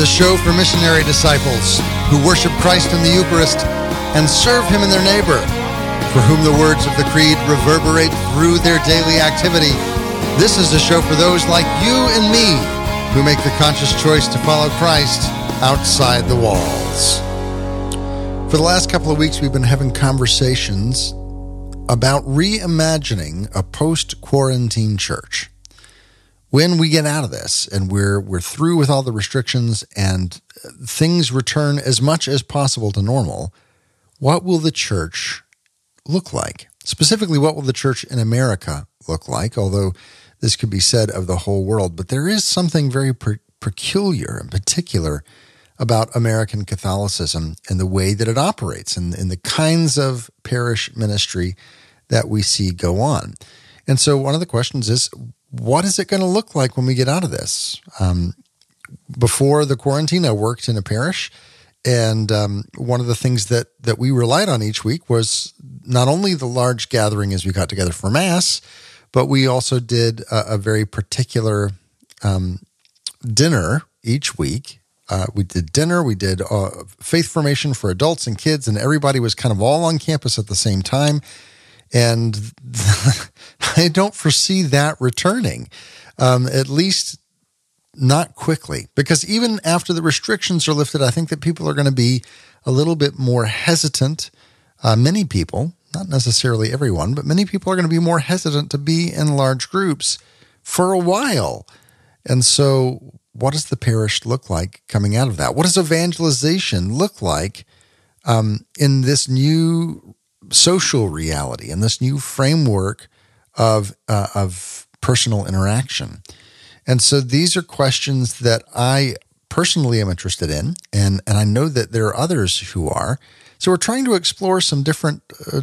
A show for missionary disciples who worship Christ in the Eucharist and serve Him in their neighbor, for whom the words of the Creed reverberate through their daily activity. This is a show for those like you and me who make the conscious choice to follow Christ outside the walls. For the last couple of weeks, we've been having conversations about reimagining a post quarantine church when we get out of this and we're we're through with all the restrictions and things return as much as possible to normal, what will the church look like? Specifically, what will the church in America look like? Although this could be said of the whole world, but there is something very per- peculiar and particular about American Catholicism and the way that it operates and, and the kinds of parish ministry that we see go on. And so, one of the questions is what is it going to look like when we get out of this? Um, before the quarantine, I worked in a parish, and um, one of the things that that we relied on each week was not only the large gathering as we got together for mass, but we also did a, a very particular um, dinner each week. Uh, we did dinner, we did uh, faith formation for adults and kids, and everybody was kind of all on campus at the same time. And I don't foresee that returning, um, at least not quickly, because even after the restrictions are lifted, I think that people are going to be a little bit more hesitant. Uh, many people, not necessarily everyone, but many people are going to be more hesitant to be in large groups for a while. And so, what does the parish look like coming out of that? What does evangelization look like um, in this new social reality and this new framework of uh, of personal interaction. And so these are questions that I personally am interested in, and and I know that there are others who are. So we're trying to explore some different uh,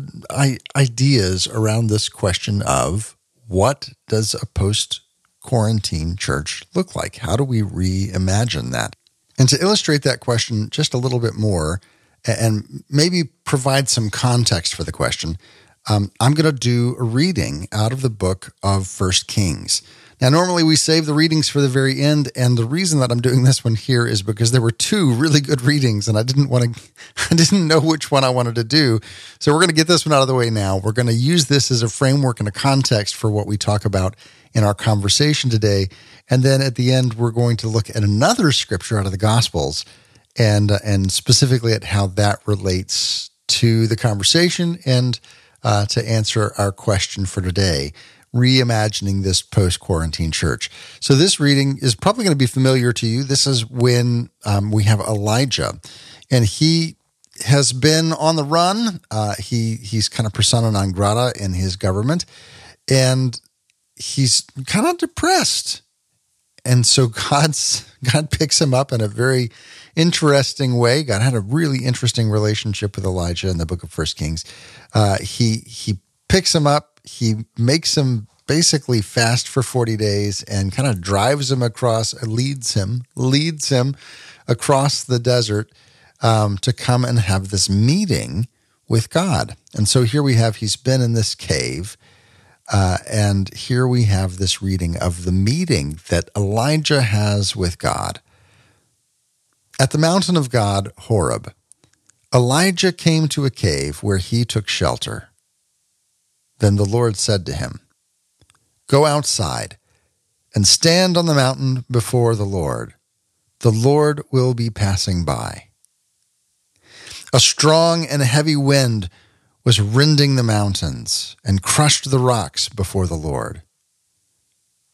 ideas around this question of what does a post quarantine church look like? How do we reimagine that? And to illustrate that question just a little bit more, and maybe provide some context for the question, um, I'm going to do a reading out of the book of First Kings. Now, normally we save the readings for the very end, and the reason that I'm doing this one here is because there were two really good readings, and I didn't want to, I didn't know which one I wanted to do. So we're going to get this one out of the way now. We're going to use this as a framework and a context for what we talk about in our conversation today, and then at the end we're going to look at another scripture out of the Gospels and uh, and specifically at how that relates to the conversation and uh, to answer our question for today reimagining this post quarantine church. So, this reading is probably going to be familiar to you. This is when um, we have Elijah, and he has been on the run. Uh, he he's kind of persona non grata in his government, and he's kind of depressed. And so God's God picks him up in a very interesting way. God had a really interesting relationship with Elijah in the book of First Kings. Uh, he he picks him up. He makes him basically fast for 40 days and kind of drives him across, leads him, leads him across the desert um, to come and have this meeting with God. And so here we have, he's been in this cave. Uh, and here we have this reading of the meeting that Elijah has with God. At the mountain of God, Horeb, Elijah came to a cave where he took shelter. Then the Lord said to him, Go outside and stand on the mountain before the Lord. The Lord will be passing by. A strong and heavy wind was rending the mountains and crushed the rocks before the Lord.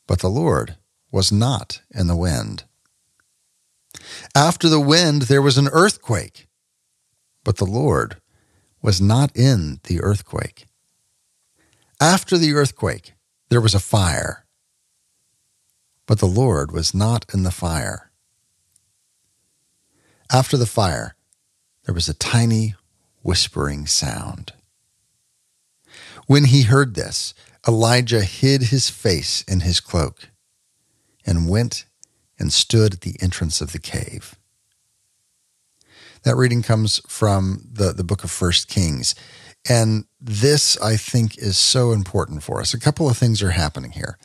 But the Lord was not in the wind. After the wind, there was an earthquake, but the Lord was not in the earthquake. After the earthquake, there was a fire, but the Lord was not in the fire. After the fire, there was a tiny whispering sound. When he heard this, Elijah hid his face in his cloak and went and stood at the entrance of the cave. That reading comes from the, the book of First Kings. And this, I think, is so important for us. A couple of things are happening here.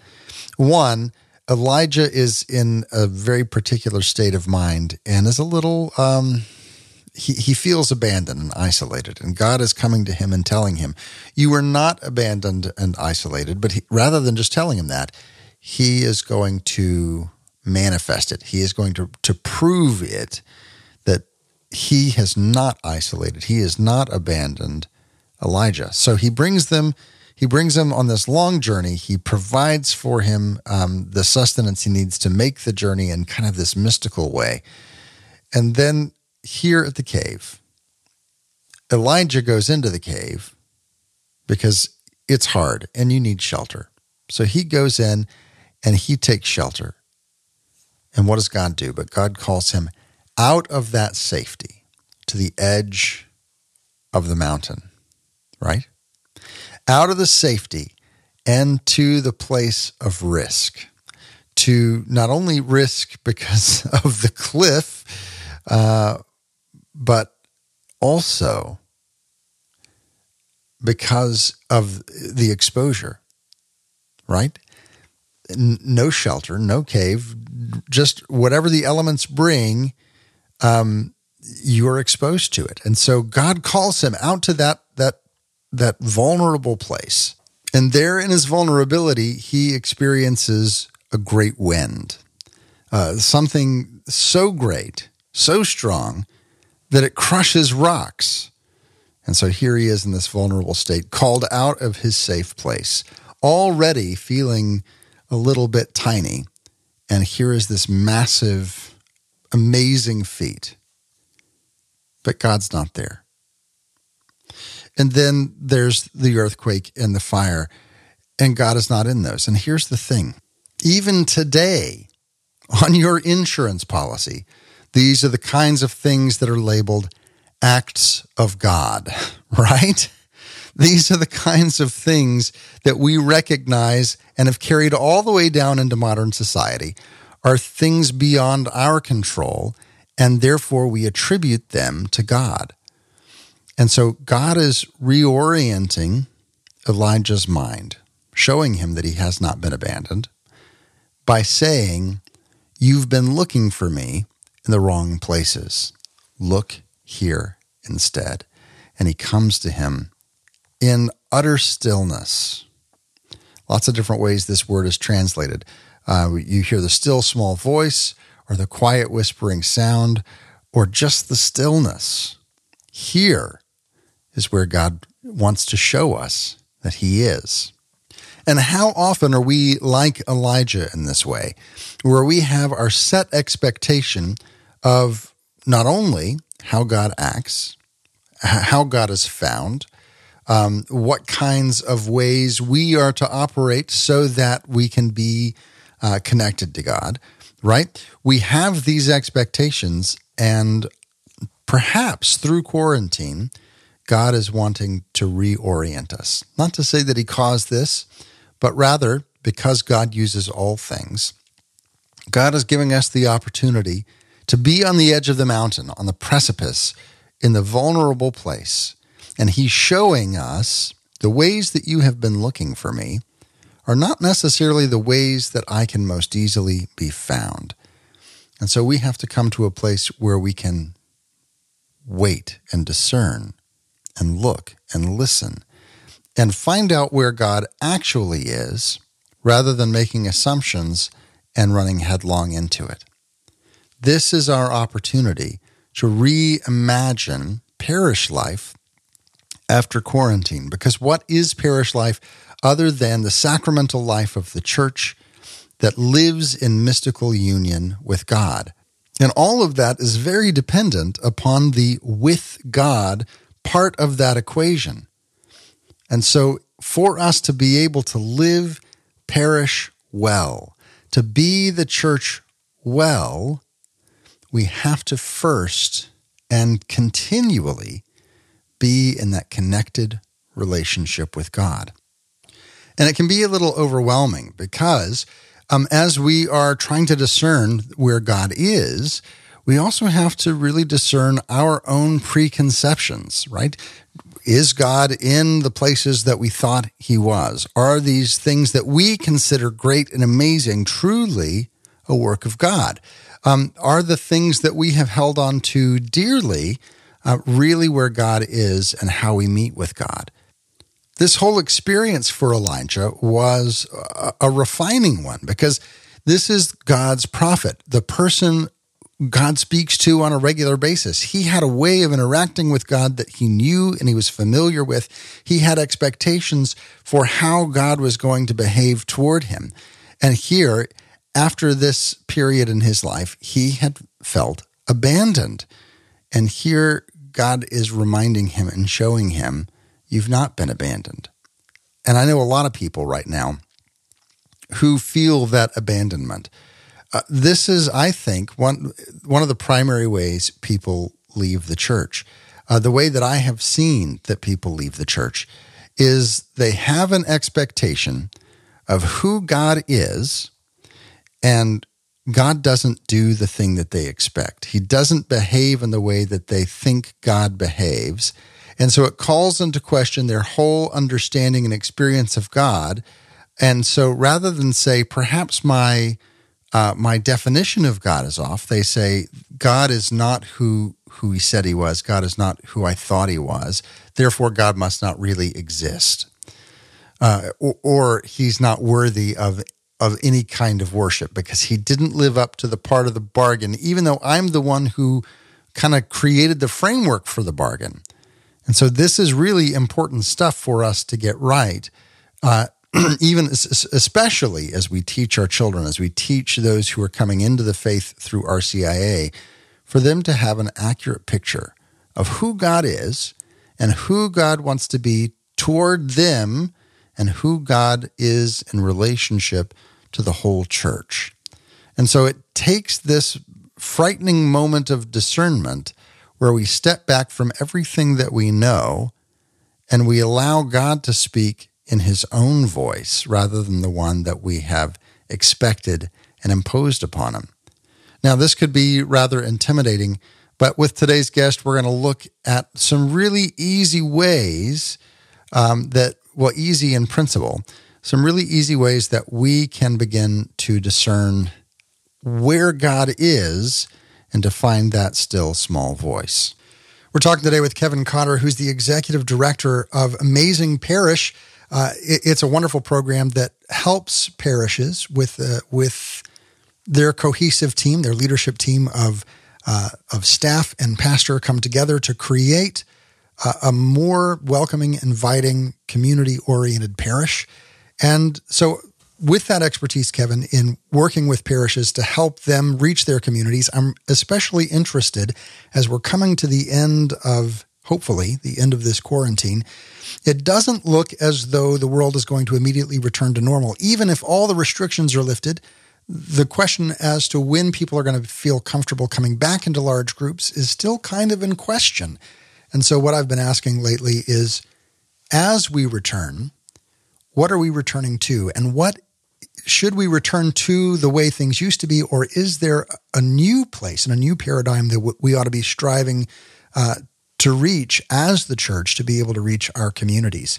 One, Elijah is in a very particular state of mind and is a little, um, he, he feels abandoned and isolated. And God is coming to him and telling him, You were not abandoned and isolated. But he, rather than just telling him that, he is going to manifest it. He is going to, to prove it that he has not isolated, he has not abandoned Elijah. So he brings them he brings him on this long journey. He provides for him um, the sustenance he needs to make the journey in kind of this mystical way. And then here at the cave, Elijah goes into the cave because it's hard and you need shelter. So he goes in and he takes shelter. And what does God do? But God calls him out of that safety to the edge of the mountain, right? out of the safety and to the place of risk. To not only risk because of the cliff, uh, but also because of the exposure, right? No shelter, no cave, just whatever the elements bring, um, you are exposed to it. And so God calls him out to that that that vulnerable place. And there in his vulnerability, he experiences a great wind, uh, something so great, so strong that it crushes rocks. And so here he is in this vulnerable state, called out of his safe place, already feeling a little bit tiny. And here is this massive, amazing feat. But God's not there. And then there's the earthquake and the fire, and God is not in those. And here's the thing even today, on your insurance policy, these are the kinds of things that are labeled acts of God, right? These are the kinds of things that we recognize and have carried all the way down into modern society are things beyond our control, and therefore we attribute them to God. And so God is reorienting Elijah's mind, showing him that he has not been abandoned by saying, You've been looking for me in the wrong places. Look here instead. And he comes to him in utter stillness. Lots of different ways this word is translated. Uh, you hear the still small voice, or the quiet whispering sound, or just the stillness. Here, is where God wants to show us that He is. And how often are we like Elijah in this way, where we have our set expectation of not only how God acts, how God is found, um, what kinds of ways we are to operate so that we can be uh, connected to God, right? We have these expectations, and perhaps through quarantine, God is wanting to reorient us. Not to say that He caused this, but rather because God uses all things, God is giving us the opportunity to be on the edge of the mountain, on the precipice, in the vulnerable place. And He's showing us the ways that you have been looking for me are not necessarily the ways that I can most easily be found. And so we have to come to a place where we can wait and discern and look and listen and find out where God actually is rather than making assumptions and running headlong into it. This is our opportunity to reimagine parish life after quarantine. Because what is parish life other than the sacramental life of the church that lives in mystical union with God? And all of that is very dependent upon the with God part of that equation. And so, for us to be able to live parish well, to be the church well, we have to first and continually be in that connected relationship with God. And it can be a little overwhelming because um, as we are trying to discern where God is, we also have to really discern our own preconceptions, right? is God in the places that we thought he was? Are these things that we consider great and amazing truly a work of God? Um, are the things that we have held on to dearly uh, really where God is and how we meet with God? This whole experience for Elijah was a, a refining one because this is God's prophet, the person God speaks to on a regular basis. He had a way of interacting with God that he knew and he was familiar with. He had expectations for how God was going to behave toward him. And here, after this period in his life, he had felt abandoned. And here, God is reminding him and showing him, You've not been abandoned. And I know a lot of people right now who feel that abandonment uh, this is, I think, one one of the primary ways people leave the church. Uh, the way that I have seen that people leave the church is they have an expectation of who God is, and God doesn't do the thing that they expect. He doesn't behave in the way that they think God behaves. And so it calls into question their whole understanding and experience of God. And so rather than say, perhaps my uh, my definition of God is off. They say God is not who who He said He was. God is not who I thought He was. Therefore, God must not really exist, uh, or, or He's not worthy of of any kind of worship because He didn't live up to the part of the bargain. Even though I'm the one who kind of created the framework for the bargain, and so this is really important stuff for us to get right. Uh, even especially as we teach our children, as we teach those who are coming into the faith through RCIA, for them to have an accurate picture of who God is and who God wants to be toward them and who God is in relationship to the whole church. And so it takes this frightening moment of discernment where we step back from everything that we know and we allow God to speak in his own voice rather than the one that we have expected and imposed upon him. Now, this could be rather intimidating, but with today's guest, we're going to look at some really easy ways um, that, well, easy in principle, some really easy ways that we can begin to discern where God is and to find that still small voice. We're talking today with Kevin Cotter, who's the executive director of Amazing Parish. Uh, it, it's a wonderful program that helps parishes with uh, with their cohesive team, their leadership team of uh, of staff and pastor come together to create a, a more welcoming, inviting, community oriented parish. And so, with that expertise, Kevin, in working with parishes to help them reach their communities, I'm especially interested as we're coming to the end of hopefully, the end of this quarantine, it doesn't look as though the world is going to immediately return to normal. Even if all the restrictions are lifted, the question as to when people are going to feel comfortable coming back into large groups is still kind of in question. And so, what I've been asking lately is as we return, what are we returning to? And what should we return to the way things used to be? Or is there a new place and a new paradigm that we ought to be striving uh, to reach as the church to be able to reach our communities?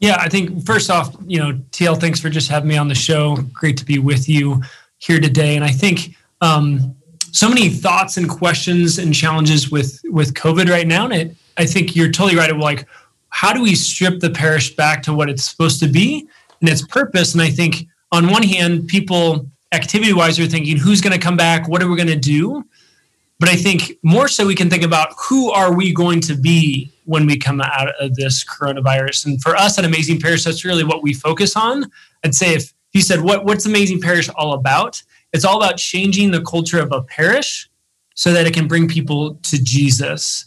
Yeah, I think first off, you know, TL, thanks for just having me on the show. Great to be with you here today. And I think um, so many thoughts and questions and challenges with with COVID right now. And it, I think you're totally right. Like, how do we strip the parish back to what it's supposed to be and its purpose? And I think on one hand, people activity wise are thinking, who's going to come back? What are we going to do? But I think more so we can think about who are we going to be when we come out of this coronavirus. And for us at Amazing Parish, that's really what we focus on. I'd say if you said, what, what's Amazing Parish all about? It's all about changing the culture of a parish so that it can bring people to Jesus.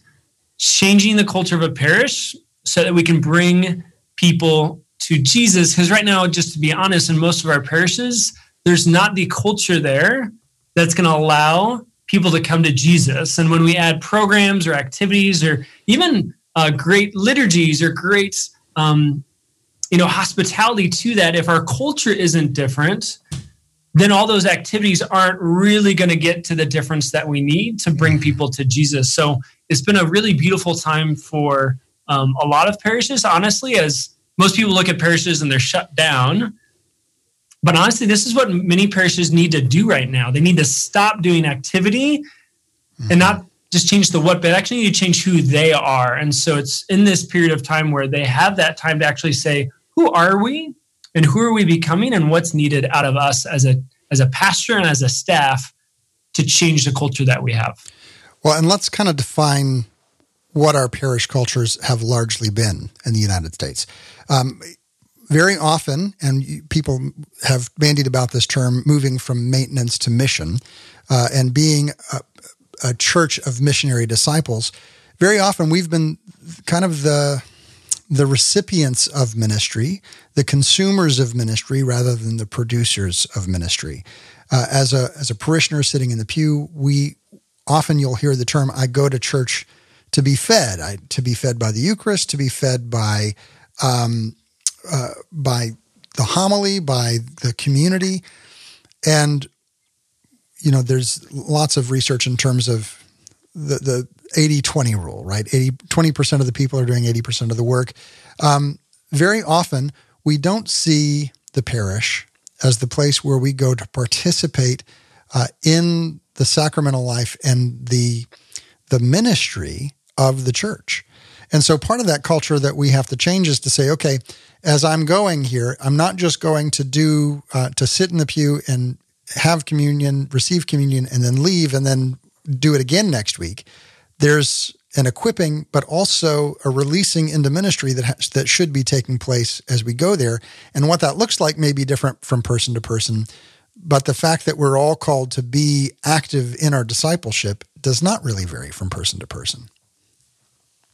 Changing the culture of a parish so that we can bring people to Jesus. Because right now, just to be honest, in most of our parishes, there's not the culture there that's going to allow people to come to Jesus. And when we add programs or activities or even uh, great liturgies or great, um, you know, hospitality to that, if our culture isn't different, then all those activities aren't really going to get to the difference that we need to bring people to Jesus. So it's been a really beautiful time for um, a lot of parishes, honestly, as most people look at parishes and they're shut down. But honestly, this is what many parishes need to do right now. They need to stop doing activity mm-hmm. and not just change the what, but actually need to change who they are. And so it's in this period of time where they have that time to actually say, who are we and who are we becoming and what's needed out of us as a as a pastor and as a staff to change the culture that we have. Well, and let's kind of define what our parish cultures have largely been in the United States. Um, very often, and people have bandied about this term, moving from maintenance to mission, uh, and being a, a church of missionary disciples. Very often, we've been kind of the the recipients of ministry, the consumers of ministry, rather than the producers of ministry. Uh, as a as a parishioner sitting in the pew, we often you'll hear the term "I go to church to be fed," I, to be fed by the Eucharist, to be fed by um, uh, by the homily, by the community, and you know, there's lots of research in terms of the the 80 20 rule, right? 80, 20% of the people are doing 80% of the work. Um, very often, we don't see the parish as the place where we go to participate uh, in the sacramental life and the the ministry of the church. And so part of that culture that we have to change is to say, okay, as I'm going here, I'm not just going to do uh, to sit in the pew and have communion, receive communion, and then leave, and then do it again next week there's an equipping, but also a releasing into ministry that has, that should be taking place as we go there. And what that looks like may be different from person to person. But the fact that we're all called to be active in our discipleship does not really vary from person to person.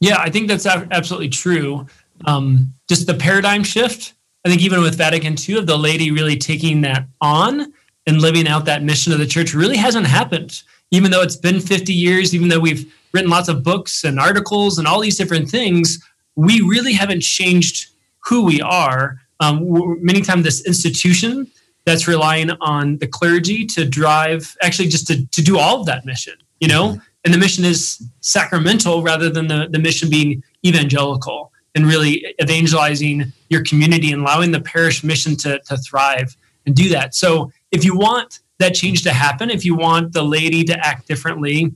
Yeah, I think that's absolutely true. Um, just the paradigm shift. I think even with Vatican II, of the laity really taking that on and living out that mission of the church really hasn't happened. Even though it's been 50 years, even though we've written lots of books and articles and all these different things, we really haven't changed who we are. Um, many times, this institution that's relying on the clergy to drive, actually, just to, to do all of that mission, you know? Mm-hmm. And the mission is sacramental rather than the, the mission being evangelical and really evangelizing your community and allowing the parish mission to, to thrive and do that. So, if you want that change to happen, if you want the laity to act differently,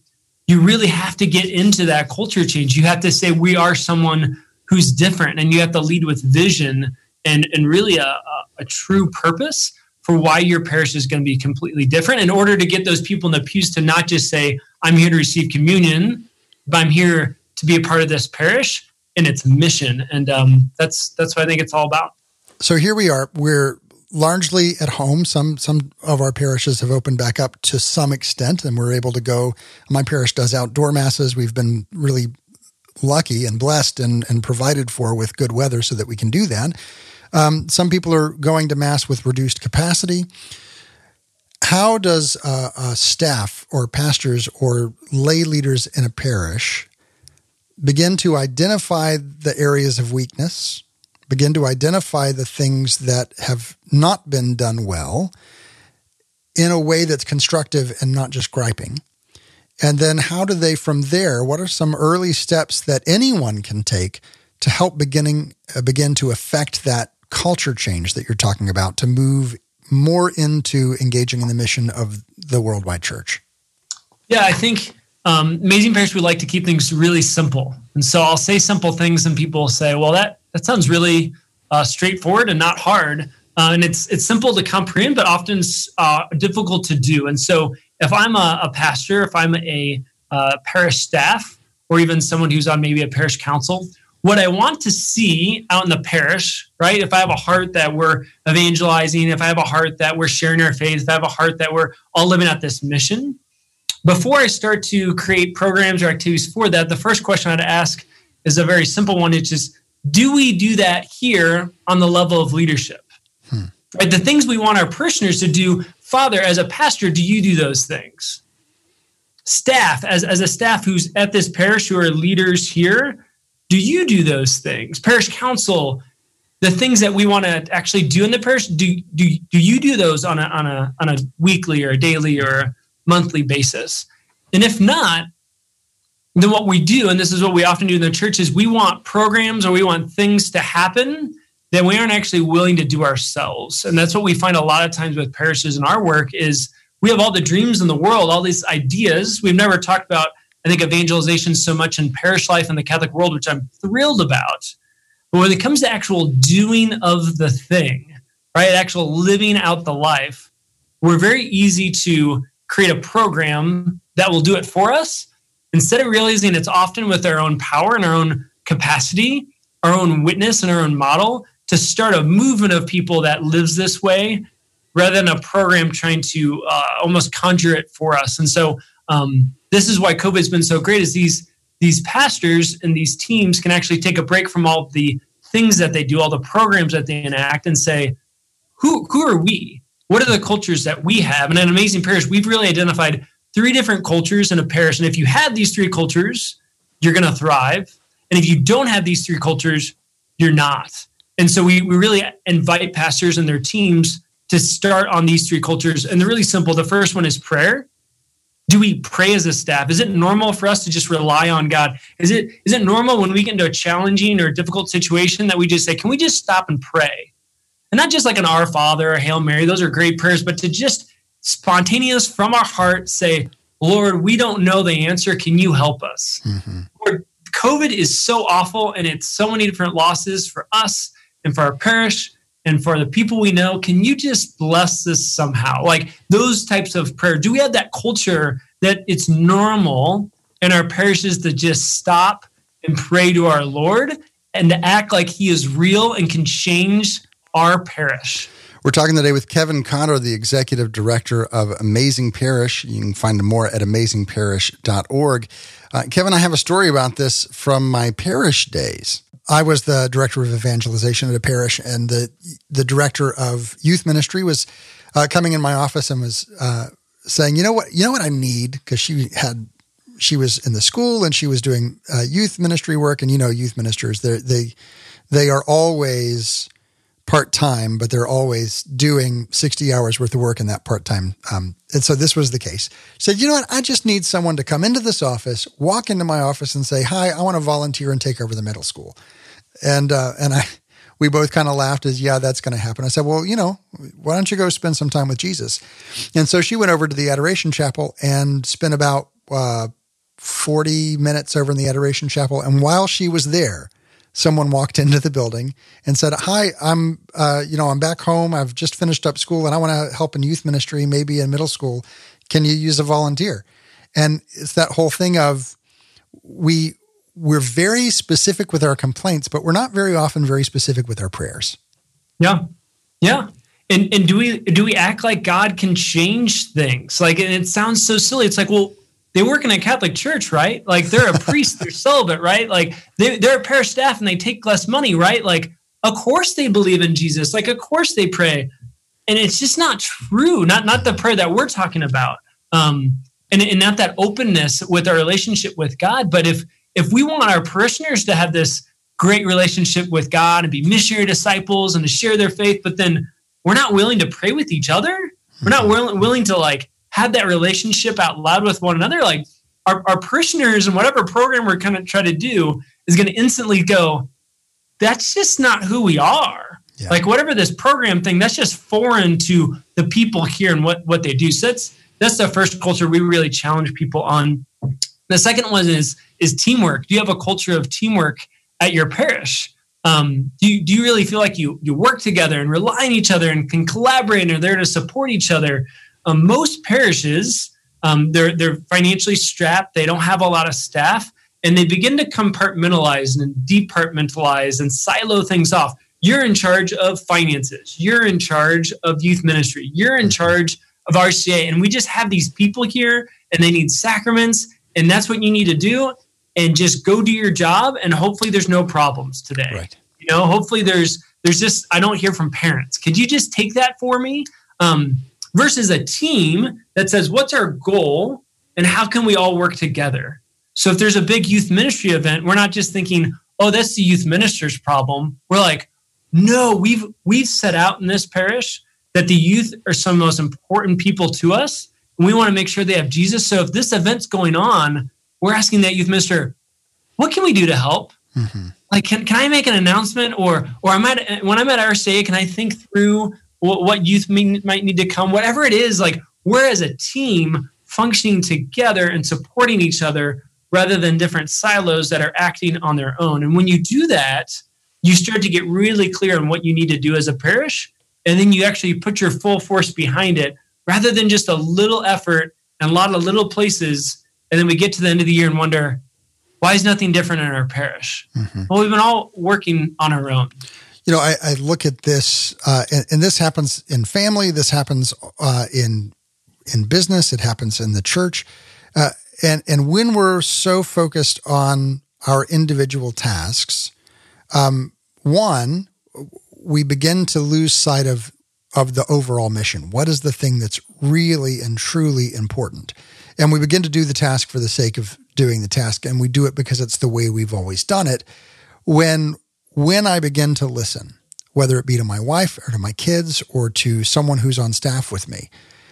you really have to get into that culture change. You have to say, we are someone who's different, and you have to lead with vision and, and really a, a, a true purpose for why your parish is going to be completely different in order to get those people in the pews to not just say, I'm here to receive communion, but I'm here to be a part of this parish and its mission. And um, that's that's what I think it's all about. So here we are. We're largely at home. Some some of our parishes have opened back up to some extent, and we're able to go. My parish does outdoor masses. We've been really lucky and blessed and, and provided for with good weather so that we can do that. Um, some people are going to mass with reduced capacity. How does a staff or pastors or lay leaders in a parish begin to identify the areas of weakness? begin to identify the things that have not been done well in a way that's constructive and not just griping. And then how do they from there, what are some early steps that anyone can take to help beginning uh, begin to affect that culture change that you're talking about to move more into engaging in the mission of the worldwide church? Yeah, I think um, Amazing Parish we like to keep things really simple. And so I'll say simple things and people say, well, that that sounds really uh, straightforward and not hard. Uh, and it's it's simple to comprehend, but often uh, difficult to do. And so, if I'm a, a pastor, if I'm a uh, parish staff, or even someone who's on maybe a parish council, what I want to see out in the parish, right? If I have a heart that we're evangelizing, if I have a heart that we're sharing our faith, if I have a heart that we're all living out this mission, before I start to create programs or activities for that, the first question I'd ask is a very simple one, It's just, do we do that here on the level of leadership? Hmm. Right? The things we want our parishioners to do, Father, as a pastor, do you do those things? Staff, as, as a staff who's at this parish who are leaders here, do you do those things? Parish council, the things that we want to actually do in the parish, do, do, do you do those on a, on, a, on a weekly or a daily or a monthly basis? And if not, then what we do, and this is what we often do in the church, is we want programs or we want things to happen that we aren't actually willing to do ourselves. And that's what we find a lot of times with parishes in our work is we have all the dreams in the world, all these ideas. We've never talked about, I think, evangelization so much in parish life in the Catholic world, which I'm thrilled about. But when it comes to actual doing of the thing, right, actual living out the life, we're very easy to create a program that will do it for us instead of realizing it's often with our own power and our own capacity, our own witness and our own model to start a movement of people that lives this way rather than a program trying to uh, almost conjure it for us. And so um, this is why COVID has been so great is these these pastors and these teams can actually take a break from all the things that they do, all the programs that they enact and say, who, who are we? What are the cultures that we have? And at Amazing Parish, we've really identified three different cultures in a parish. And if you have these three cultures, you're going to thrive. And if you don't have these three cultures, you're not. And so we, we really invite pastors and their teams to start on these three cultures. And they're really simple. The first one is prayer. Do we pray as a staff? Is it normal for us to just rely on God? Is it is it normal when we get into a challenging or difficult situation that we just say, can we just stop and pray? And not just like an Our Father or Hail Mary, those are great prayers, but to just spontaneous from our heart say, Lord, we don't know the answer. Can you help us? Mm-hmm. Lord, COVID is so awful and it's so many different losses for us and for our parish and for the people we know. Can you just bless this somehow? Like those types of prayer. Do we have that culture that it's normal in our parishes to just stop and pray to our Lord and to act like He is real and can change our parish? We're talking today with Kevin Cotter, the executive director of Amazing Parish. You can find more at amazingparish.org. Uh, Kevin, I have a story about this from my parish days. I was the director of evangelization at a parish, and the the director of youth ministry was uh, coming in my office and was uh, saying, "You know what? You know what I need?" Because she had she was in the school and she was doing uh, youth ministry work, and you know, youth ministers they they they are always part time, but they're always doing 60 hours worth of work in that part time. Um, and so this was the case. Said, you know what? I just need someone to come into this office, walk into my office and say, hi, I want to volunteer and take over the middle school. And, uh, and I, we both kind of laughed as, yeah, that's going to happen. I said, well, you know, why don't you go spend some time with Jesus? And so she went over to the Adoration Chapel and spent about, uh, 40 minutes over in the Adoration Chapel. And while she was there, someone walked into the building and said, "Hi, I'm uh, you know I'm back home. I've just finished up school and I want to help in youth ministry, maybe in middle school. Can you use a volunteer?" And it's that whole thing of we we're very specific with our complaints, but we're not very often very specific with our prayers. Yeah, yeah. And and do we do we act like God can change things? Like and it sounds so silly. It's like, well, they work in a Catholic church, right? Like they're a priest, they're celibate, right? Like they, they're a parish staff and they take less money, right? Like, of course they believe in Jesus. Like, of course they pray. And it's just not true. Not not the prayer that we're talking about. Um, and, and not that openness with our relationship with God. But if if we want our parishioners to have this great relationship with God and be missionary disciples and to share their faith, but then we're not willing to pray with each other, we're not willing, willing to like have that relationship out loud with one another, like our, our parishioners and whatever program we're kind of try to do is going to instantly go, that's just not who we are. Yeah. Like whatever this program thing, that's just foreign to the people here and what what they do. So that's that's the first culture we really challenge people on. The second one is is teamwork. Do you have a culture of teamwork at your parish? Um, do you, do you really feel like you you work together and rely on each other and can collaborate and are there to support each other? Um, most parishes, um, they're they're financially strapped. They don't have a lot of staff, and they begin to compartmentalize and departmentalize and silo things off. You're in charge of finances. You're in charge of youth ministry. You're in charge of RCIA, and we just have these people here, and they need sacraments, and that's what you need to do. And just go do your job, and hopefully there's no problems today. Right. You know, hopefully there's there's just I don't hear from parents. Could you just take that for me? Um, versus a team that says, what's our goal and how can we all work together? So if there's a big youth ministry event, we're not just thinking, oh, that's the youth minister's problem. We're like, no, we've we've set out in this parish that the youth are some of the most important people to us. And we want to make sure they have Jesus. So if this event's going on, we're asking that youth minister, what can we do to help? Mm-hmm. Like, can, can I make an announcement or, or I'm at, when I'm at RCIA, can I think through what, what youth may, might need to come, whatever it is, like we're as a team functioning together and supporting each other rather than different silos that are acting on their own. And when you do that, you start to get really clear on what you need to do as a parish. And then you actually put your full force behind it rather than just a little effort and a lot of little places. And then we get to the end of the year and wonder, why is nothing different in our parish? Mm-hmm. Well, we've been all working on our own. You know, I, I look at this, uh, and, and, this happens in family. This happens uh, in in business. It happens in the church. Uh, and and when we're so focused on our individual tasks, um, one, we begin to lose sight of of the overall mission. What is the thing that's really and truly important? And we begin to do the task for the sake of doing the task, and we do it because it's the way we've always done it. When when I begin to listen, whether it be to my wife or to my kids or to someone who's on staff with me,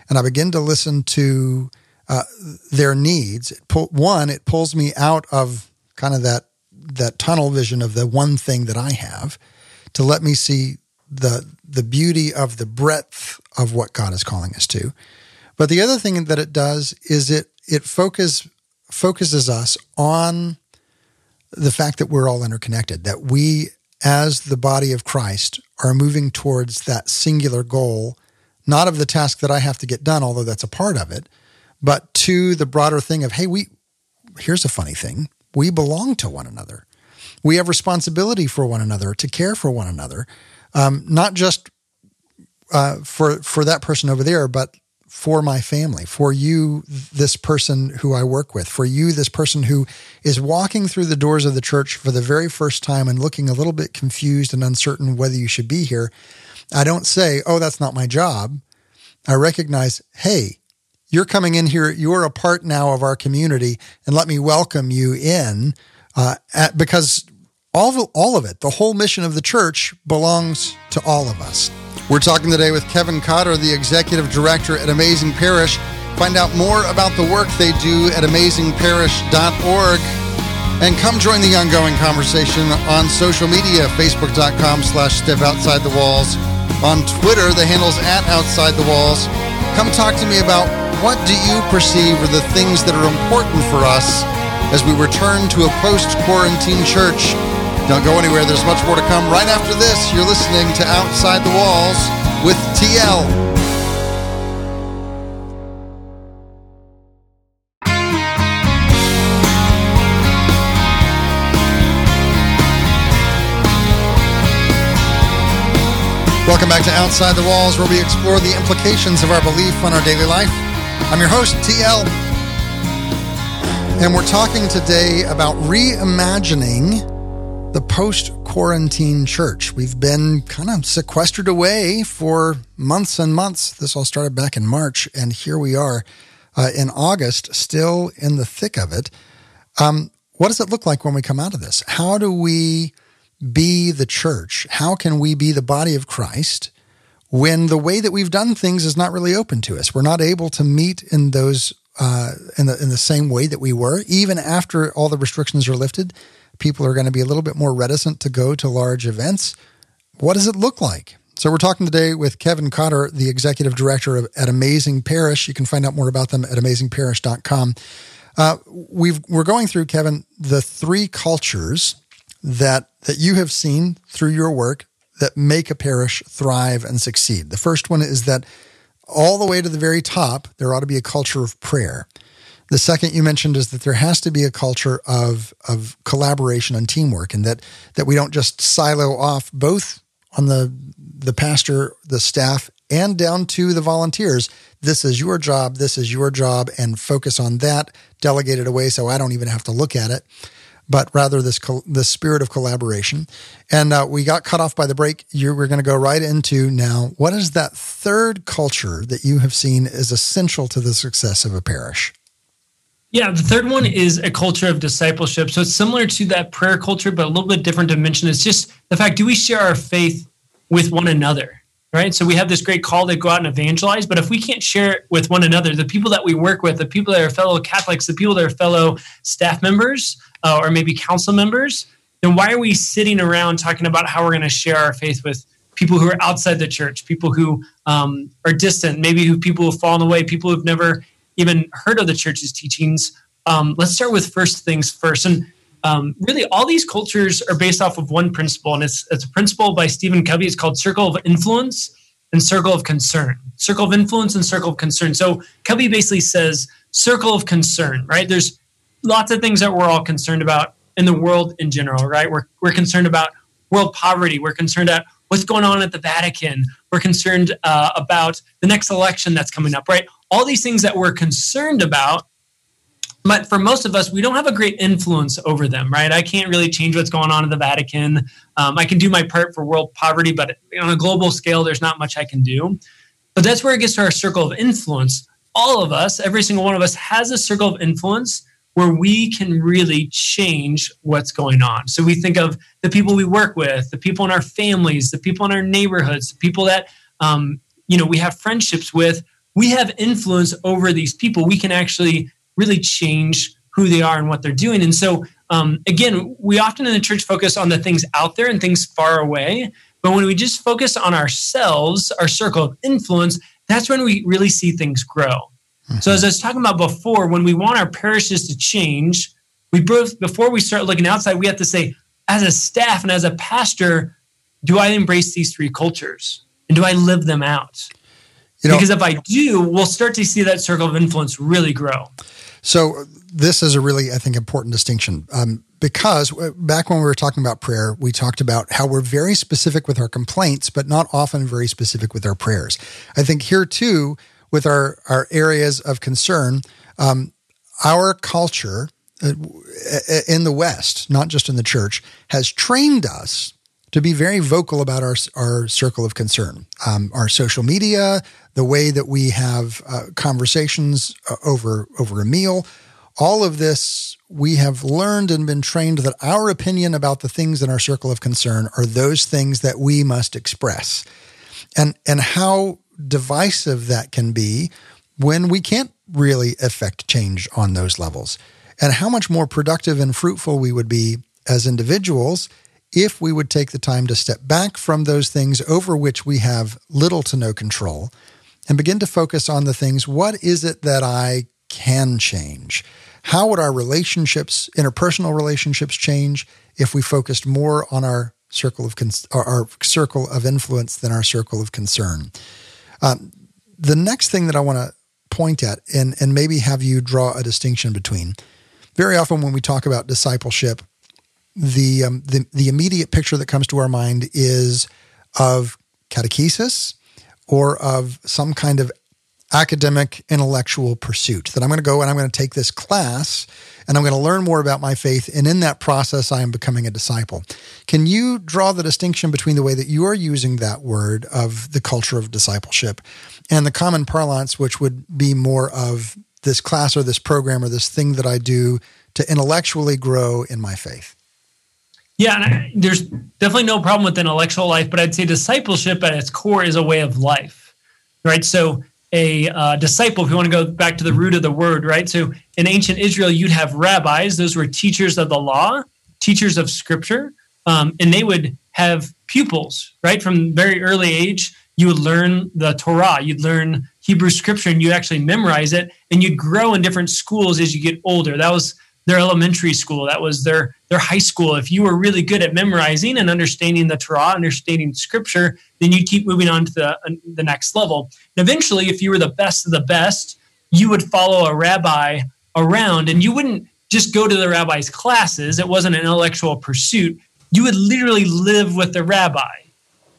and I begin to listen to uh, their needs. It pull, one, it pulls me out of kind of that that tunnel vision of the one thing that I have to let me see the the beauty of the breadth of what God is calling us to. But the other thing that it does is it it focus focuses us on the fact that we're all interconnected, that we as the body of Christ are moving towards that singular goal, not of the task that I have to get done, although that's a part of it, but to the broader thing of, hey, we, here's a funny thing. We belong to one another. We have responsibility for one another to care for one another, um, not just uh, for for that person over there, but for my family, for you, this person who I work with, for you, this person who is walking through the doors of the church for the very first time and looking a little bit confused and uncertain whether you should be here. I don't say, "Oh, that's not my job." I recognize, "Hey, you're coming in here. You're a part now of our community, and let me welcome you in uh, at, because all of, all of it, the whole mission of the church, belongs to all of us. We're talking today with Kevin Cotter, the executive director at Amazing Parish. Find out more about the work they do at amazingparish.org. And come join the ongoing conversation on social media, facebook.com slash step outside the walls. On Twitter, the handle's at outside the walls. Come talk to me about what do you perceive are the things that are important for us as we return to a post-quarantine church? Don't go anywhere. There's much more to come right after this. You're listening to Outside the Walls with TL. Welcome back to Outside the Walls, where we explore the implications of our belief on our daily life. I'm your host, TL. And we're talking today about reimagining the post quarantine church. We've been kind of sequestered away for months and months. This all started back in March, and here we are uh, in August, still in the thick of it. Um, what does it look like when we come out of this? How do we be the church? How can we be the body of Christ when the way that we've done things is not really open to us. We're not able to meet in those uh, in the in the same way that we were, even after all the restrictions are lifted. People are going to be a little bit more reticent to go to large events. What does it look like? So we're talking today with Kevin Cotter, the executive director of, at Amazing Parish. You can find out more about them at amazingparish.com. Uh, we've, we're going through, Kevin, the three cultures that, that you have seen through your work that make a parish thrive and succeed. The first one is that all the way to the very top, there ought to be a culture of prayer. The second you mentioned is that there has to be a culture of of collaboration and teamwork, and that that we don't just silo off both on the the pastor, the staff, and down to the volunteers. This is your job. This is your job, and focus on that. Delegate it away so I don't even have to look at it but rather this this spirit of collaboration. And uh, we got cut off by the break. You we're going to go right into now. What is that third culture that you have seen is essential to the success of a parish? Yeah, the third one is a culture of discipleship. So it's similar to that prayer culture, but a little bit different dimension. It's just the fact: do we share our faith with one another? right? So we have this great call to go out and evangelize, but if we can't share it with one another, the people that we work with, the people that are fellow Catholics, the people that are fellow staff members, uh, or maybe council members, then why are we sitting around talking about how we're going to share our faith with people who are outside the church, people who um, are distant, maybe who people who've fallen away, people who've never even heard of the church's teachings? Um, let's start with first things first. And um, really, all these cultures are based off of one principle, and it's, it's a principle by Stephen Covey. It's called circle of influence and circle of concern. Circle of influence and circle of concern. So Covey basically says circle of concern, right? There's lots of things that we're all concerned about in the world in general, right? We're, we're concerned about world poverty. We're concerned about what's going on at the Vatican. We're concerned uh, about the next election that's coming up, right? All these things that we're concerned about but for most of us, we don't have a great influence over them, right? I can't really change what's going on in the Vatican. Um, I can do my part for world poverty, but on a global scale, there's not much I can do. But that's where it gets to our circle of influence. All of us, every single one of us, has a circle of influence where we can really change what's going on. So we think of the people we work with, the people in our families, the people in our neighborhoods, the people that um, you know we have friendships with. We have influence over these people. We can actually really change who they are and what they're doing. And so, um, again, we often in the church focus on the things out there and things far away. But when we just focus on ourselves, our circle of influence, that's when we really see things grow. Mm-hmm. So, as I was talking about before, when we want our parishes to change, we both, before we start looking outside, we have to say, as a staff and as a pastor, do I embrace these three cultures? And do I live them out? You know, because if I do, we'll start to see that circle of influence really grow. So this is a really, I think, important distinction um, because back when we were talking about prayer, we talked about how we're very specific with our complaints, but not often very specific with our prayers. I think here too, with our our areas of concern, um, our culture uh, in the West, not just in the church, has trained us to be very vocal about our, our circle of concern. Um, our social media, the way that we have uh, conversations uh, over over a meal, all of this we have learned and been trained that our opinion about the things in our circle of concern are those things that we must express, and and how divisive that can be when we can't really affect change on those levels, and how much more productive and fruitful we would be as individuals if we would take the time to step back from those things over which we have little to no control and begin to focus on the things what is it that I can change? How would our relationships, interpersonal relationships, change if we focused more on our circle of con- our circle of influence than our circle of concern? Um, the next thing that I want to point at, and and maybe have you draw a distinction between. Very often, when we talk about discipleship, the um, the the immediate picture that comes to our mind is of catechesis or of some kind of academic intellectual pursuit that I'm going to go and I'm going to take this class and I'm going to learn more about my faith and in that process I am becoming a disciple. Can you draw the distinction between the way that you are using that word of the culture of discipleship and the common parlance which would be more of this class or this program or this thing that I do to intellectually grow in my faith? Yeah, and I, there's definitely no problem with intellectual life, but I'd say discipleship at its core is a way of life, right? So a uh, disciple, if you want to go back to the root of the word, right? So in ancient Israel, you'd have rabbis; those were teachers of the law, teachers of scripture, um, and they would have pupils, right? From very early age, you would learn the Torah, you'd learn Hebrew scripture, and you actually memorize it, and you'd grow in different schools as you get older. That was their elementary school. That was their their high school. If you were really good at memorizing and understanding the Torah, understanding Scripture, then you'd keep moving on to the uh, the next level. And eventually, if you were the best of the best, you would follow a rabbi around, and you wouldn't just go to the rabbi's classes. It wasn't an intellectual pursuit. You would literally live with the rabbi.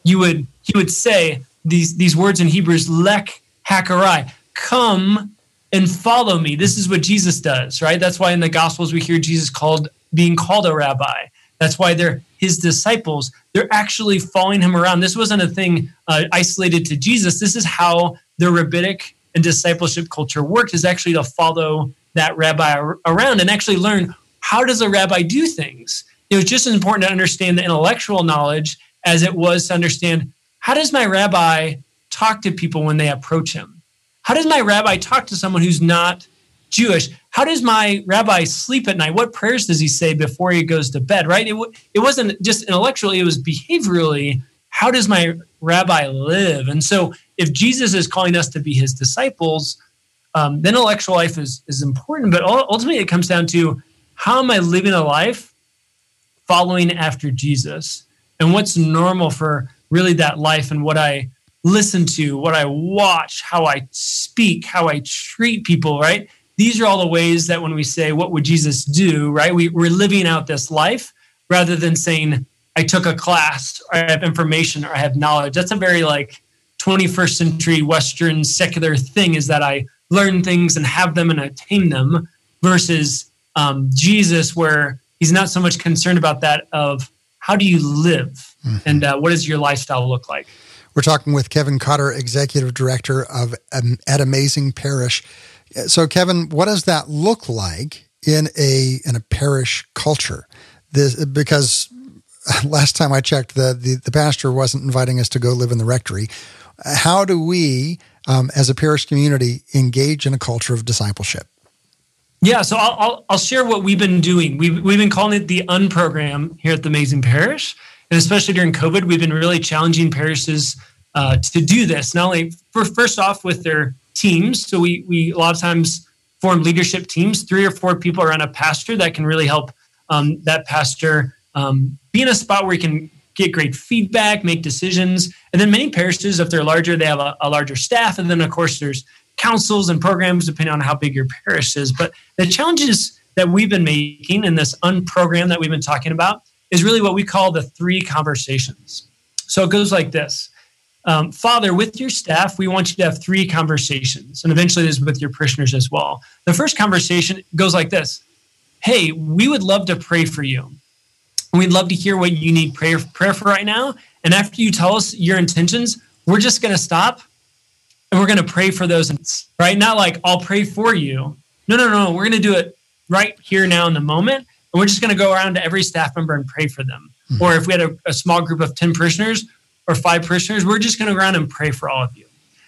You would he would say these these words in Hebrews, "Lek hakarai," come and follow me. This is what Jesus does, right? That's why in the Gospels we hear Jesus called being called a rabbi. That's why they're his disciples. They're actually following him around. This wasn't a thing uh, isolated to Jesus. This is how the rabbinic and discipleship culture worked. Is actually to follow that rabbi around and actually learn how does a rabbi do things. It was just as important to understand the intellectual knowledge as it was to understand how does my rabbi talk to people when they approach him? How does my rabbi talk to someone who's not Jewish? How does my rabbi sleep at night? What prayers does he say before he goes to bed? Right? It, it wasn't just intellectually, it was behaviorally. How does my rabbi live? And so, if Jesus is calling us to be his disciples, um, then intellectual life is, is important. But ultimately, it comes down to how am I living a life following after Jesus? And what's normal for really that life and what I listen to, what I watch, how I speak, how I treat people, right? These are all the ways that when we say, What would Jesus do, right? We, we're living out this life rather than saying, I took a class, or I have information, or I have knowledge. That's a very like 21st century Western secular thing is that I learn things and have them and attain them versus um, Jesus, where he's not so much concerned about that of how do you live mm-hmm. and uh, what does your lifestyle look like? We're talking with Kevin Cotter, Executive Director of um, at Amazing Parish. So, Kevin, what does that look like in a in a parish culture? This, because last time I checked, the, the, the pastor wasn't inviting us to go live in the rectory. How do we, um, as a parish community, engage in a culture of discipleship? Yeah, so I'll, I'll, I'll share what we've been doing. We've we've been calling it the Unprogram here at the Amazing Parish, and especially during COVID, we've been really challenging parishes uh, to do this. Not only for first off with their teams, so we we a lot of times form leadership teams, three or four people around a pastor that can really help um, that pastor um, be in a spot where he can get great feedback, make decisions, and then many parishes, if they're larger, they have a, a larger staff, and then of course there's councils and programs depending on how big your parish is. But the challenges that we've been making in this unprogram that we've been talking about is really what we call the three conversations. So it goes like this. Um, Father, with your staff, we want you to have three conversations, and eventually this with your parishioners as well. The first conversation goes like this Hey, we would love to pray for you. We'd love to hear what you need prayer, prayer for right now. And after you tell us your intentions, we're just going to stop and we're going to pray for those, right? Not like I'll pray for you. No, no, no. We're going to do it right here now in the moment. And we're just going to go around to every staff member and pray for them. Mm-hmm. Or if we had a, a, small group of 10 parishioners or five parishioners, we're just going to go around and pray for all of you.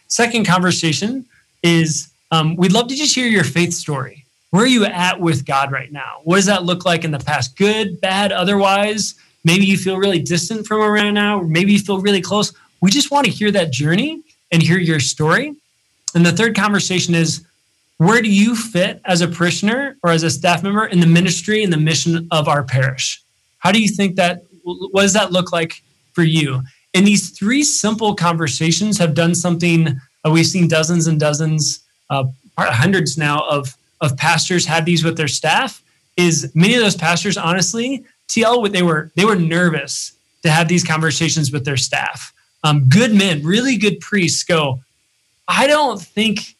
Second conversation is um, we'd love to just hear your faith story. Where are you at with God right now? What does that look like in the past? Good, bad, otherwise? Maybe you feel really distant from around now, or maybe you feel really close. We just want to hear that journey and hear your story. And the third conversation is where do you fit as a parishioner or as a staff member in the ministry and the mission of our parish? How do you think that, what does that look like for you? And these three simple conversations have done something uh, we've seen dozens and dozens, uh, hundreds now of, of pastors have these with their staff. Is many of those pastors, honestly, TL, they were they were nervous to have these conversations with their staff um, good men, really good priests go, I don't think,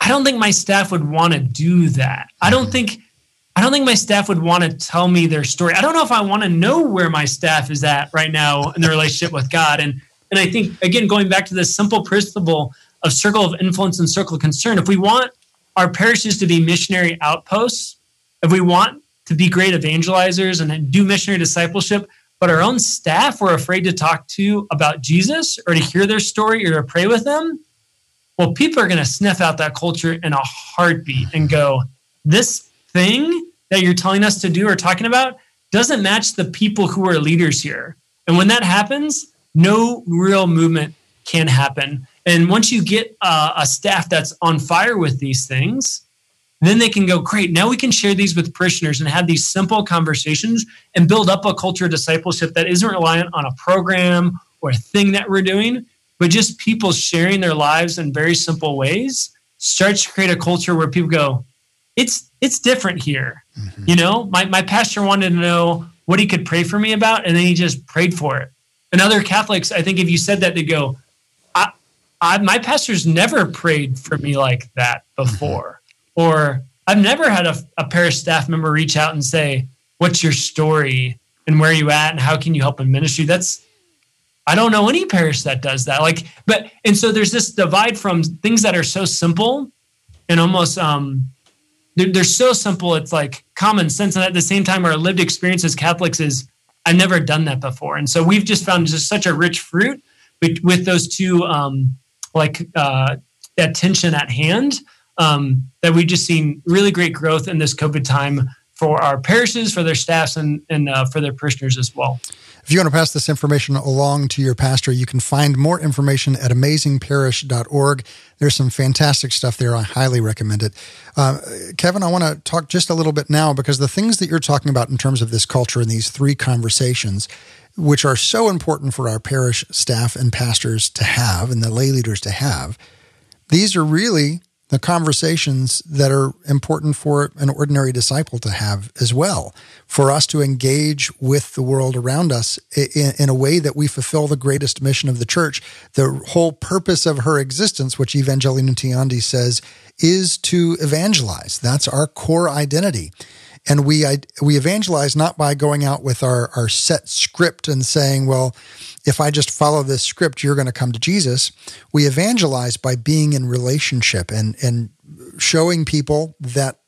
I don't think my staff would want to do that. I don't mm-hmm. think, I don't think my staff would want to tell me their story. I don't know if I want to know where my staff is at right now in their relationship with God. And and I think again, going back to this simple principle of circle of influence and circle of concern, if we want our parishes to be missionary outposts, if we want to be great evangelizers and do missionary discipleship, but our own staff were afraid to talk to about Jesus or to hear their story or to pray with them, well, people are going to sniff out that culture in a heartbeat and go, this thing that you're telling us to do or talking about doesn't match the people who are leaders here. And when that happens, no real movement can happen. And once you get uh, a staff that's on fire with these things, then they can go, great, now we can share these with parishioners and have these simple conversations and build up a culture of discipleship that isn't reliant on a program or a thing that we're doing, but just people sharing their lives in very simple ways starts to create a culture where people go, it's it's different here. Mm-hmm. You know, my, my pastor wanted to know what he could pray for me about, and then he just prayed for it. And other Catholics, I think if you said that, they go, I, I, my pastor's never prayed for me like that before. Or I've never had a, a parish staff member reach out and say, What's your story and where are you at and how can you help in ministry? That's I don't know any parish that does that. Like, but and so there's this divide from things that are so simple and almost um they're, they're so simple it's like common sense and at the same time our lived experience as catholics is i've never done that before and so we've just found just such a rich fruit with those two um, like uh, that tension at hand, um, that we've just seen really great growth in this COVID time for our parishes, for their staffs, and and uh, for their parishioners as well. If you want to pass this information along to your pastor, you can find more information at amazingparish.org. There's some fantastic stuff there. I highly recommend it. Uh, Kevin, I want to talk just a little bit now because the things that you're talking about in terms of this culture and these three conversations, which are so important for our parish staff and pastors to have and the lay leaders to have, these are really the conversations that are important for an ordinary disciple to have as well, for us to engage with the world around us in, in, a way that we fulfill the greatest mission of the church. The whole purpose of her existence, which Evangelii Nuntiandi says, is to evangelize. That's our core identity. And we we evangelize not by going out with our, our set script and saying, well, if I just follow this script, you're going to come to Jesus. We evangelize by being in relationship and and showing people that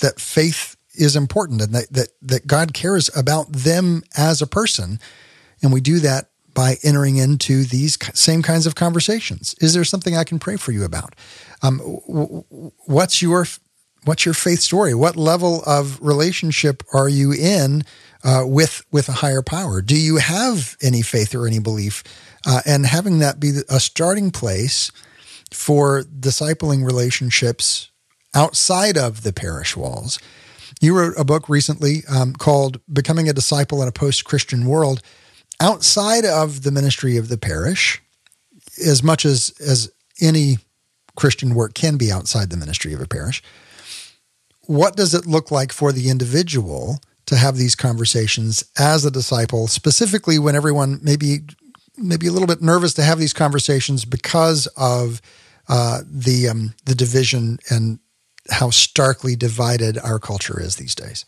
that faith is important and that that, that God cares about them as a person. And we do that by entering into these same kinds of conversations. Is there something I can pray for you about? Um, what's your what's your faith story? What level of relationship are you in uh, with with a higher power? Do you have any faith or any belief? Uh, and having that be a starting place for discipling relationships outside of the parish walls. You wrote a book recently um, called "Becoming a Disciple in a Post Christian World." Outside of the ministry of the parish, as much as as any Christian work can be outside the ministry of a parish what does it look like for the individual to have these conversations as a disciple, specifically when everyone maybe maybe a little bit nervous to have these conversations because of uh, the um, the division and how starkly divided our culture is these days?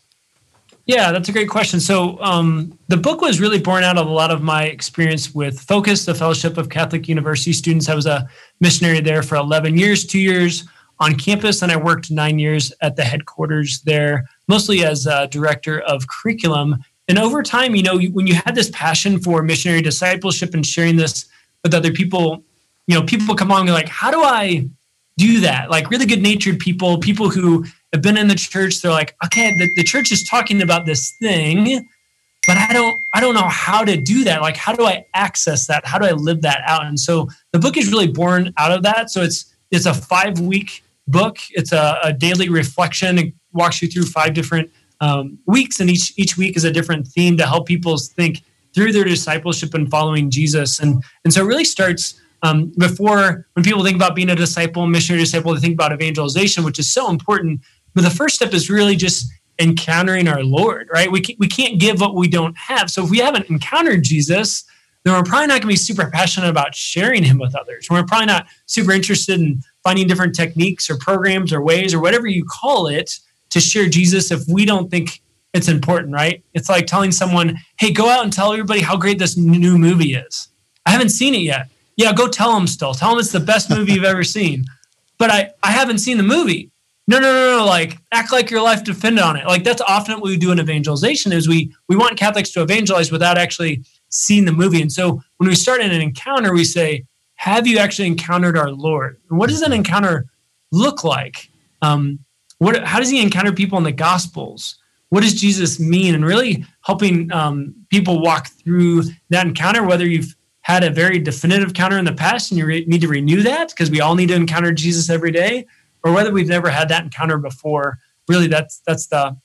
Yeah, that's a great question. So um, the book was really born out of a lot of my experience with Focus, the Fellowship of Catholic University Students. I was a missionary there for 11 years, two years on campus, and I worked nine years at the headquarters there, mostly as a director of curriculum. And over time, you know, when you had this passion for missionary discipleship and sharing this with other people, you know, people come along and like, how do I do that? Like really good natured people, people who have been in the church, they're like, okay, the, the church is talking about this thing, but I don't I don't know how to do that. Like, how do I access that? How do I live that out? And so the book is really born out of that. So it's it's a five week book. It's a, a daily reflection. Walks you through five different um, weeks, and each each week is a different theme to help people think through their discipleship and following Jesus. And and so it really starts um, before when people think about being a disciple, missionary disciple, they think about evangelization, which is so important. But the first step is really just encountering our Lord, right? We, can, we can't give what we don't have. So if we haven't encountered Jesus, then we're probably not going to be super passionate about sharing him with others. We're probably not super interested in finding different techniques or programs or ways or whatever you call it to share Jesus if we don't think it's important, right? It's like telling someone, hey, go out and tell everybody how great this new movie is. I haven't seen it yet. Yeah, go tell them still. Tell them it's the best movie you've ever seen. But I, I haven't seen the movie. No, no, no, no. Like act like your life depended on it. Like that's often what we do in evangelization is we we want Catholics to evangelize without actually seeing the movie. And so when we start in an encounter, we say, have you actually encountered our Lord? And what does an encounter look like? Um, what, how does he encounter people in the Gospels? What does Jesus mean? And really helping um, people walk through that encounter, whether you've had a very definitive encounter in the past and you re- need to renew that because we all need to encounter Jesus every day, or whether we've never had that encounter before. Really, that's that's the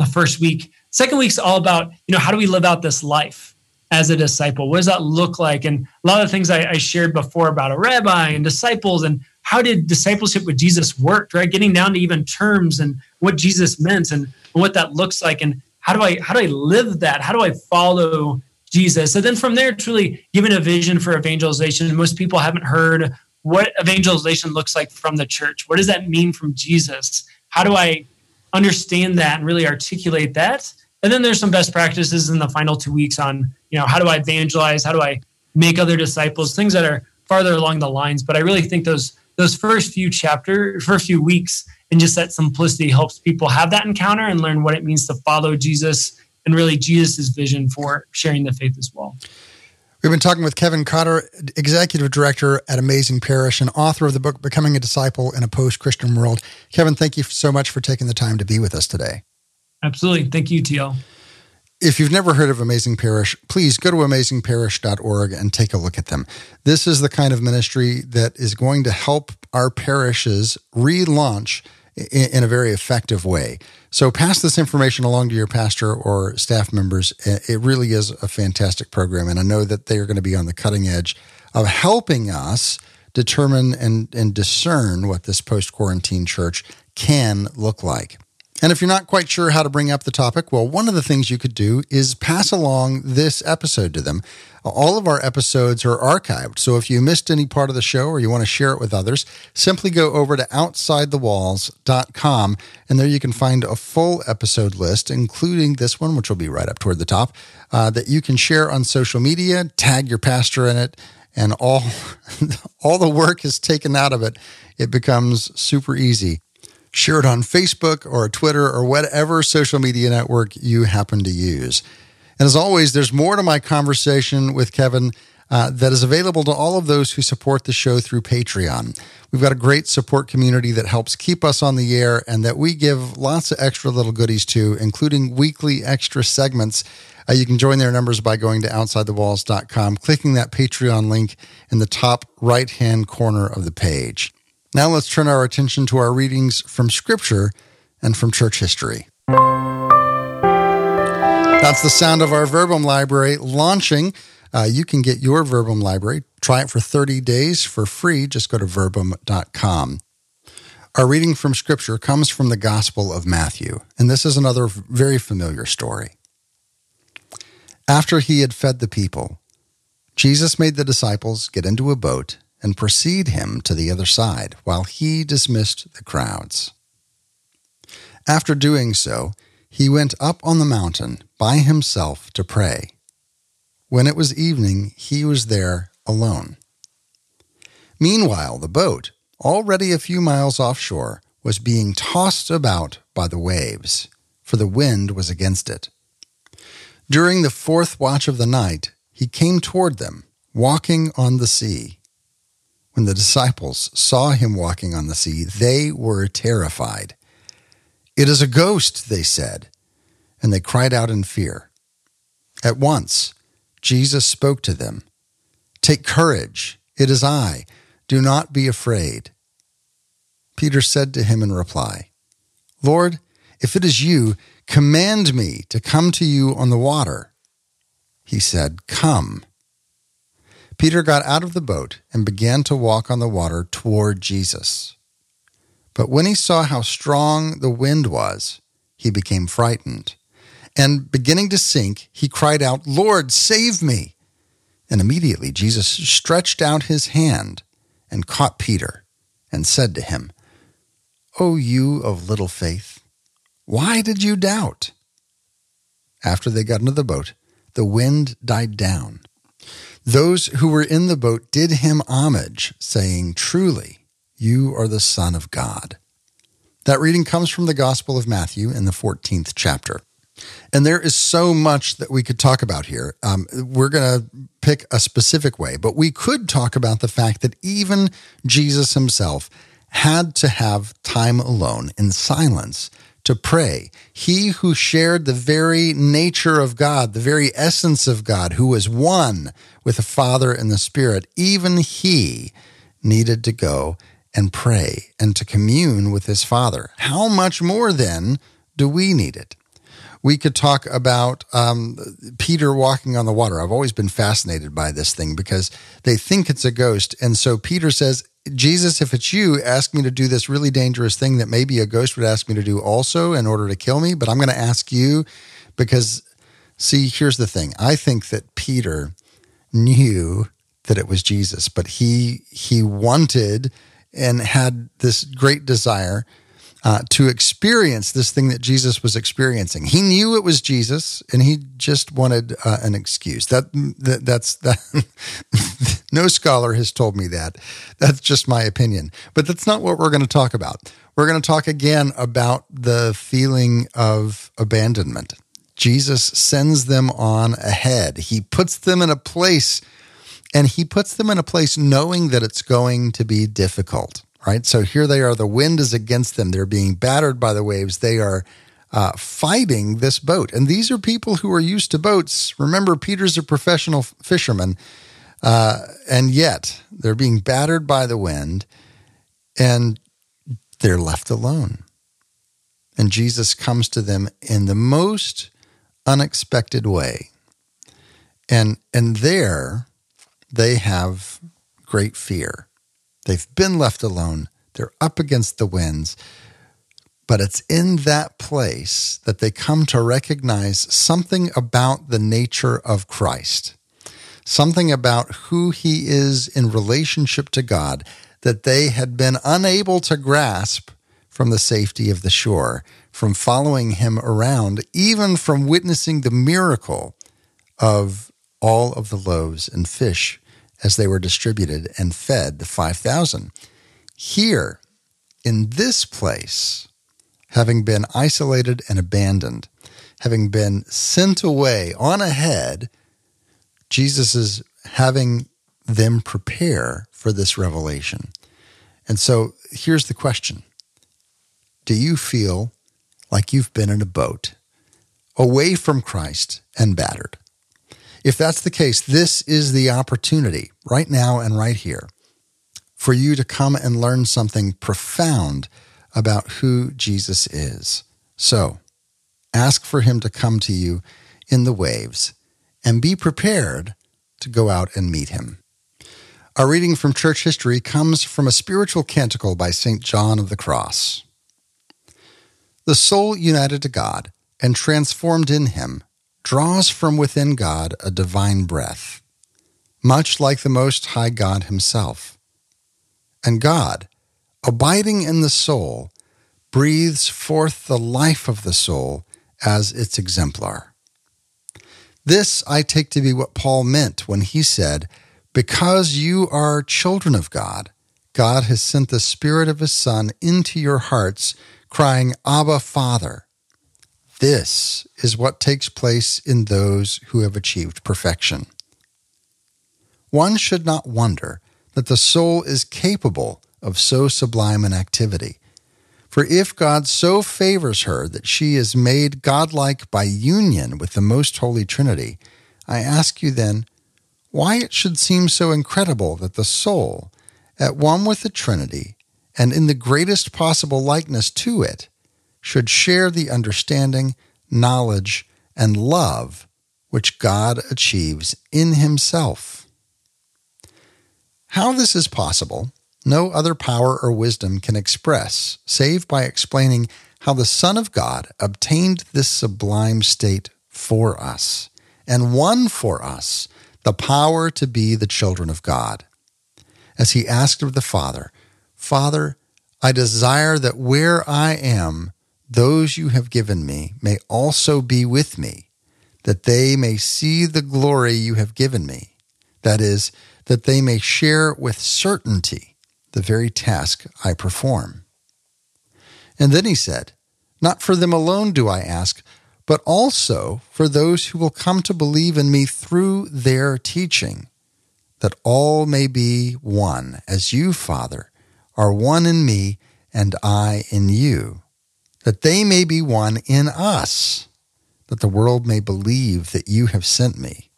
the first week. Second week's all about you know how do we live out this life? as a disciple? What does that look like? And a lot of things I, I, shared before about a rabbi and disciples and how did discipleship with Jesus work, right? Getting down to even terms and what Jesus meant and, what that looks like and how do I how do I live that? How do I follow Jesus? So then from there, it's really giving a vision for evangelization. Most people haven't heard what evangelization looks like from the church. What does that mean from Jesus? How do I understand that and really articulate that? And then there's some best practices in the final two weeks on you know how do i evangelize how do i make other disciples things that are farther along the lines but i really think those those first few chapter first few weeks and just that simplicity helps people have that encounter and learn what it means to follow jesus and really jesus' vision for sharing the faith as well We've been talking with Kevin Cotter, Executive Director at Amazing Parish and author of the book Becoming a Disciple in a Post Christian World. Kevin, thank you so much for taking the time to be with us today. Absolutely. Thank you, TL. If you've never heard of Amazing Parish, please go to amazingparish.org and take a look at them. This is the kind of ministry that is going to help our parishes relaunch in a very effective way. So pass this information along to your pastor or staff members. It really is a fantastic program. And I know that they are going to be on the cutting edge of helping us determine and, and discern what this post quarantine church can look like. And if you're not quite sure how to bring up the topic, well, one of the things you could do is pass along this episode to them. All of our episodes are archived. So if you missed any part of the show or you want to share it with others, simply go over to outsidethewalls.com and there you can find a full episode list, including this one, which will be right up toward the top, uh, that you can share on social media, tag your pastor in it, and all, all the work is taken out of it. It becomes super easy share it on Facebook or Twitter or whatever social media network you happen to use. And as always, there's more to my conversation with Kevin uh, that is available to all of those who support the show through Patreon. We've got a great support community that helps keep us on the air and that we give lots of extra little goodies to, including weekly extra segments. Uh, you can join their numbers by going to outsidethewalls.com, clicking that Patreon link in the top right hand corner of the page. Now let's turn our attention to our readings from Scripture and from church history. That's the sound of our Verbum library launching. Uh, you can get your Verbum library. Try it for 30 days for free. Just go to verbum.com. Our reading from Scripture comes from the Gospel of Matthew, and this is another very familiar story. After he had fed the people, Jesus made the disciples get into a boat and precede him to the other side while he dismissed the crowds. After doing so, he went up on the mountain by himself to pray. When it was evening, he was there alone. Meanwhile, the boat, already a few miles offshore, was being tossed about by the waves, for the wind was against it. During the fourth watch of the night, he came toward them, walking on the sea. When the disciples saw him walking on the sea, they were terrified. It is a ghost, they said, and they cried out in fear. At once, Jesus spoke to them Take courage, it is I. Do not be afraid. Peter said to him in reply, Lord, if it is you, command me to come to you on the water. He said, Come. Peter got out of the boat and began to walk on the water toward Jesus. But when he saw how strong the wind was, he became frightened. And beginning to sink, he cried out, Lord, save me! And immediately Jesus stretched out his hand and caught Peter and said to him, O you of little faith, why did you doubt? After they got into the boat, the wind died down those who were in the boat did him homage, saying, Truly, you are the Son of God. That reading comes from the Gospel of Matthew in the 14th chapter. And there is so much that we could talk about here. Um, we're going to pick a specific way, but we could talk about the fact that even Jesus himself had to have time alone in silence to pray. He who shared the very nature of God, the very essence of God, who was one with the Father and the Spirit, even he needed to go and pray and to commune with his Father. How much more then do we need it? We could talk about um, Peter walking on the water. I've always been fascinated by this thing because they think it's a ghost. And so Peter says, Jesus, if it's you, ask me to do this really dangerous thing that maybe a ghost would ask me to do also in order to kill me, but I'm going to ask you because, see, here's the thing. I think that Peter knew that it was Jesus, but he he wanted and had this great desire uh, to experience this thing that Jesus was experiencing. He knew it was Jesus, and he just wanted uh, an excuse. That, that that's that. no scholar has told me that. That's just my opinion. But that's not what we're going to talk about. We're going to talk again about the feeling of abandonment. Jesus sends them on ahead. He puts them in a place, and he puts them in a place knowing that it's going to be difficult, right? So here they are. The wind is against them. They're being battered by the waves. They are uh, fighting this boat. And these are people who are used to boats. Remember, Peter's a professional fisherman. Uh, and yet they're being battered by the wind and they're left alone. And Jesus comes to them in the most unexpected way. And, and there they have great fear. They've been left alone. They're up against the winds. But it's in that place that they come to recognize something about the nature of Christ, something about who he is in relationship to God that they had been unable to grasp from the safety of the shore, from following him around, even from witnessing the miracle of all of the loaves and fish as they were distributed and fed the 5,000. Here, in this place, having been isolated and abandoned, having been sent away on ahead, Jesus is having them prepare for this revelation. And so here's the question Do you feel like you've been in a boat away from Christ and battered? If that's the case, this is the opportunity right now and right here for you to come and learn something profound about who Jesus is. So ask for him to come to you in the waves and be prepared to go out and meet him. Our reading from church history comes from a spiritual canticle by St. John of the Cross. The soul united to God and transformed in him draws from within God a divine breath, much like the Most High God Himself. And God, abiding in the soul, breathes forth the life of the soul as its exemplar. This I take to be what Paul meant when he said, Because you are children of God, God has sent the Spirit of His Son into your hearts, crying, Abba, Father. This is what takes place in those who have achieved perfection. One should not wonder that the soul is capable of so sublime an activity. For if God so favors her that she is made godlike by union with the most holy Trinity, I ask you then, why it should seem so incredible that the soul, at one with the Trinity, and in the greatest possible likeness to it, should share the understanding, knowledge, and love which God achieves in Himself. How this is possible no other power or wisdom can express, save by explaining how the Son of God obtained this sublime state for us and won for us the power to be the children of God. As he asked of the Father, Father, I desire that where I am, those you have given me may also be with me, that they may see the glory you have given me. That is, that they may share with certainty the very task I perform. And then he said, Not for them alone do I ask, but also for those who will come to believe in me through their teaching, that all may be one, as you, Father, are one in me and I in you, that they may be one in us, that the world may believe that you have sent me.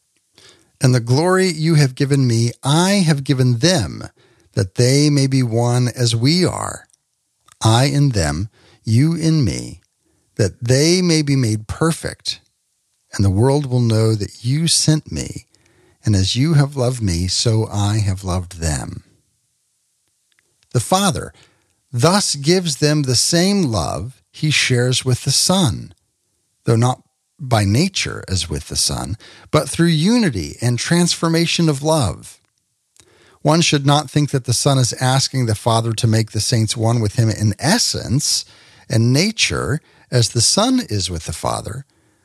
And the glory you have given me, I have given them that they may be one as we are, I in them, you in me, that they may be made perfect, and the world will know that you sent me, and as you have loved me, so I have loved them. The Father thus gives them the same love he shares with the Son, though not by nature as with the Son, but through unity and transformation of love. One should not think that the Son is asking the Father to make the saints one with him in essence and nature, as the Son is with the Father,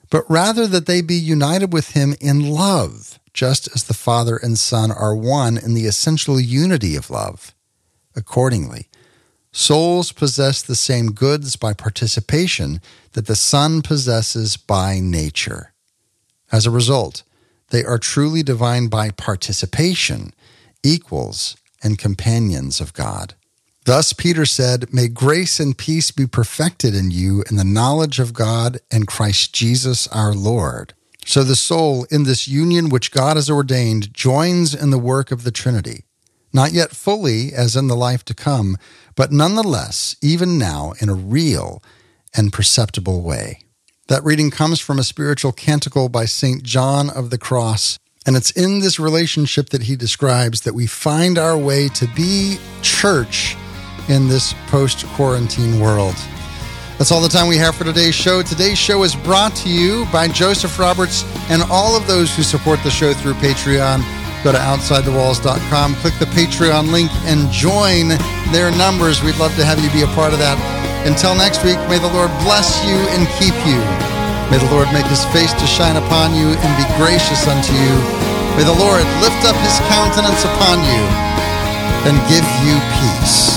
but rather that they be united with him in love, just as the Father and Son are one in the essential unity of love. Accordingly, Souls possess the same goods by participation that the Son possesses by nature. As a result, they are truly divine by participation, equals and companions of God. Thus, Peter said, May grace and peace be perfected in you in the knowledge of God and Christ Jesus our Lord. So the soul, in this union which God has ordained, joins in the work of the Trinity not yet fully as in the life to come, but nonetheless, even now, in a real and perceptible way. That reading comes from a spiritual canticle by St. John of the Cross, and it's in this relationship that he describes that we find our way to be church in this post quarantine world. That's all the time we have for today's show. Today's show is brought to you by Joseph Roberts and all of those who support the show through Patreon. Go to OutsideTheWalls.com, click the Patreon link, and join their numbers. We'd love to have you be a part of that. Until next week, may the Lord bless you and keep you. May the Lord make his face to shine upon you and be gracious unto you. May the Lord lift up his countenance upon you and give you peace.